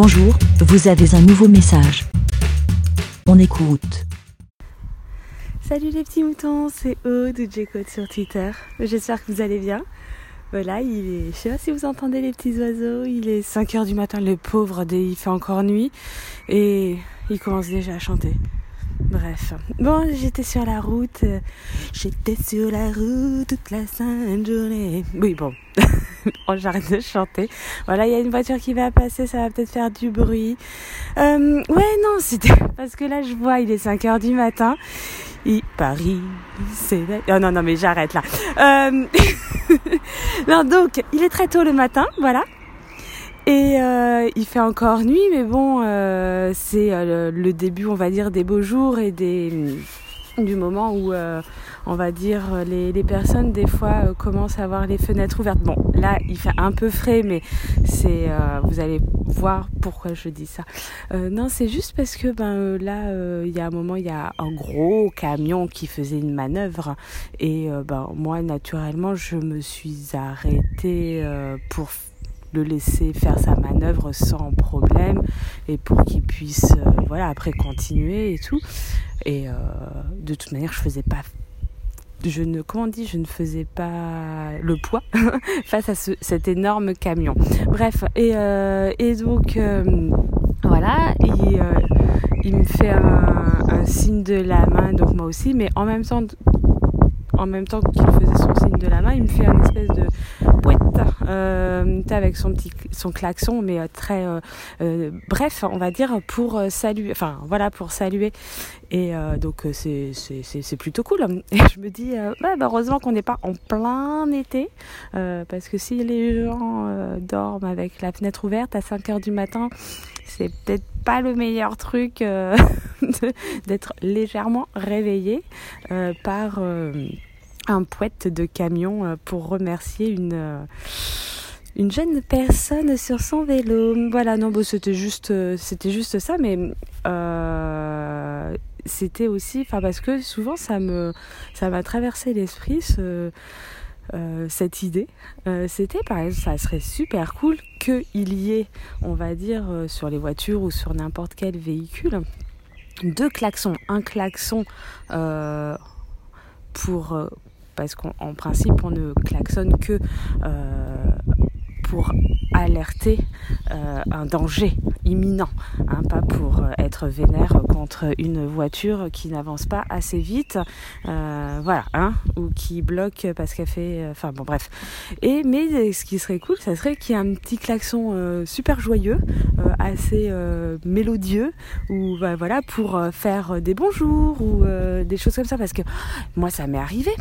Bonjour, vous avez un nouveau message. On écoute. Salut les petits moutons, c'est Aude de J-Code sur Twitter. J'espère que vous allez bien. Voilà, il est, je sais pas si vous entendez les petits oiseaux, il est 5h du matin, le pauvre, il fait encore nuit et il commence déjà à chanter. Bref. Bon, j'étais sur la route. euh, J'étais sur la route toute la sainte journée. Oui, bon. Bon, j'arrête de chanter. Voilà, il y a une voiture qui va passer, ça va peut-être faire du bruit. Euh, ouais, non, c'était parce que là, je vois, il est 5 heures du matin. Et Paris, c'est... Oh non, non, mais j'arrête là. Euh, non, donc, il est très tôt le matin, voilà. Et euh, il fait encore nuit, mais bon, euh, c'est euh, le, le début, on va dire, des beaux jours et des du moment où, euh, on va dire, les, les personnes des fois euh, commencent à avoir les fenêtres ouvertes. Bon, là, il fait un peu frais, mais c'est, euh, vous allez voir pourquoi je dis ça. Euh, non, c'est juste parce que ben euh, là, euh, il y a un moment, il y a un gros camion qui faisait une manœuvre et euh, ben moi, naturellement, je me suis arrêtée euh, pour le laisser faire sa manœuvre sans problème et pour qu'il puisse euh, voilà après continuer et tout et euh, de toute manière je faisais pas je ne comment on dit je ne faisais pas le poids face à ce- cet énorme camion. Bref et, euh, donc euh, voilà euh, il me fait un signe de la main donc moi aussi mais en même temps en même temps qu'il faisait son signe de la main, il me fait un espèce de pouet euh, avec son petit son klaxon, mais euh, très euh, bref, on va dire pour saluer, enfin voilà pour saluer. Et donc c'est plutôt cool. Et je me dis, bah, heureusement qu'on n'est pas en plein été, parce que si les gens dorment avec la fenêtre ouverte à 5 heures du matin, c'est peut-être pas le meilleur truc d'être légèrement réveillé par un poète de camion euh, pour remercier une euh, une jeune personne sur son vélo. Voilà, non, bon, c'était juste, euh, c'était juste ça, mais c'était aussi, enfin, parce que souvent ça me, ça m'a traversé l'esprit ce, cette idée. C'était, par exemple, ça serait super cool qu'il y ait, on va dire, sur les voitures ou sur n'importe quel véhicule, deux klaxons. Un klaxon pour parce qu'en en principe on ne klaxonne que euh, pour alerter euh, un danger imminent, hein, pas pour euh, être vénère contre une voiture qui n'avance pas assez vite, voilà, hein, ou qui bloque parce qu'elle fait, enfin bon bref. Et mais ce qui serait cool, ça serait qu'il y ait un petit klaxon super joyeux, assez mélodieux, ou bah, voilà pour faire des bonjours ou des choses comme ça, parce que moi ça m'est arrivé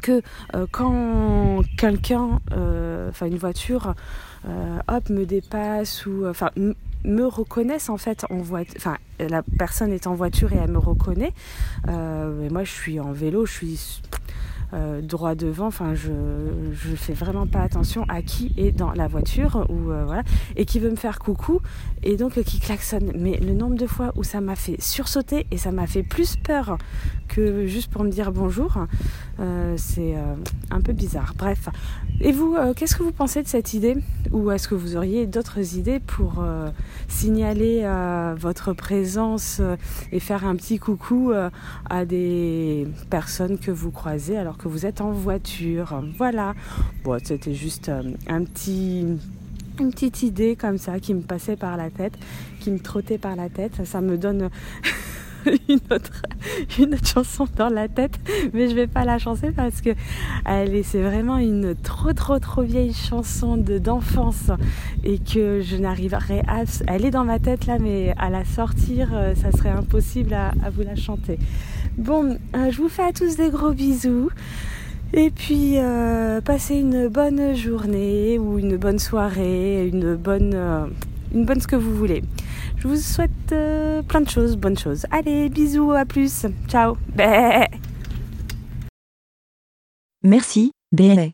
que euh, quand quelqu'un, euh, enfin une voiture, euh, hop me dépasse ou enfin me reconnaissent en fait en voiture, enfin la personne est en voiture et elle me reconnaît. Et moi je suis en vélo, je suis euh, droit devant, enfin je je fais vraiment pas attention à qui est dans la voiture ou euh, voilà et qui veut me faire coucou et donc euh, qui klaxonne. Mais le nombre de fois où ça m'a fait sursauter et ça m'a fait plus peur que juste pour me dire bonjour, euh, c'est euh, un peu bizarre. Bref. Et vous, qu'est-ce que vous pensez de cette idée? Ou est-ce que vous auriez d'autres idées pour signaler votre présence et faire un petit coucou à des personnes que vous croisez? Alors que vous êtes en voiture Voilà. Bon, c'était juste euh, un petit une petite idée comme ça qui me passait par la tête, qui me trottait par la tête. Ça me donne une autre, chanson dans la tête, mais je vais pas la chanter parce que est, c'est vraiment une trop trop trop vieille chanson de d'enfance et que je n'arriverai à, elle est dans ma tête là, mais à la sortir, euh, ça serait impossible à, vous la chanter. Bon, euh, je vous fais à tous des gros bisous. Et puis, euh, passez une bonne journée ou une bonne soirée, une bonne, une bonne ce que vous voulez. Je vous souhaite euh, plein de choses, bonnes choses. Allez, bisous, à plus. Ciao. Bé. Merci, BLA.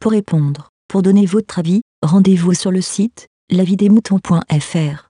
Pour répondre, pour donner votre avis, rendez-vous sur le site lavidemouton.fr.